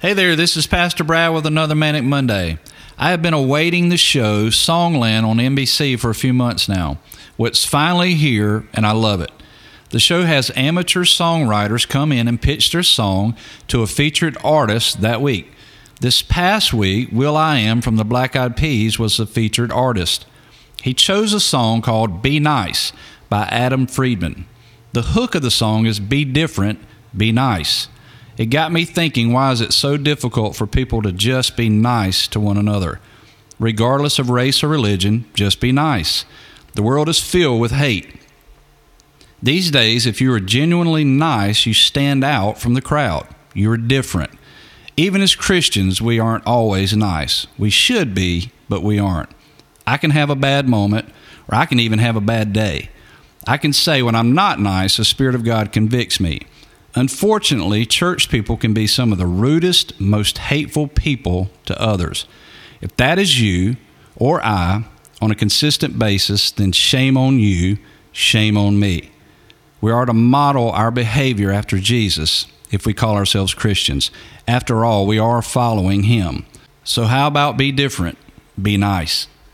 Hey there, this is Pastor Brad with another Manic Monday. I have been awaiting the show Songland on NBC for a few months now. Well, finally here, and I love it. The show has amateur songwriters come in and pitch their song to a featured artist that week. This past week, will.i.am from the Black Eyed Peas was the featured artist. He chose a song called Be Nice by Adam Friedman. The hook of the song is Be Different, Be Nice. It got me thinking why is it so difficult for people to just be nice to one another? Regardless of race or religion, just be nice. The world is filled with hate. These days, if you are genuinely nice, you stand out from the crowd. You're different. Even as Christians, we aren't always nice. We should be, but we aren't. I can have a bad moment, or I can even have a bad day. I can say when I'm not nice, the Spirit of God convicts me. Unfortunately, church people can be some of the rudest, most hateful people to others. If that is you or I on a consistent basis, then shame on you, shame on me. We are to model our behavior after Jesus if we call ourselves Christians. After all, we are following Him. So, how about be different? Be nice.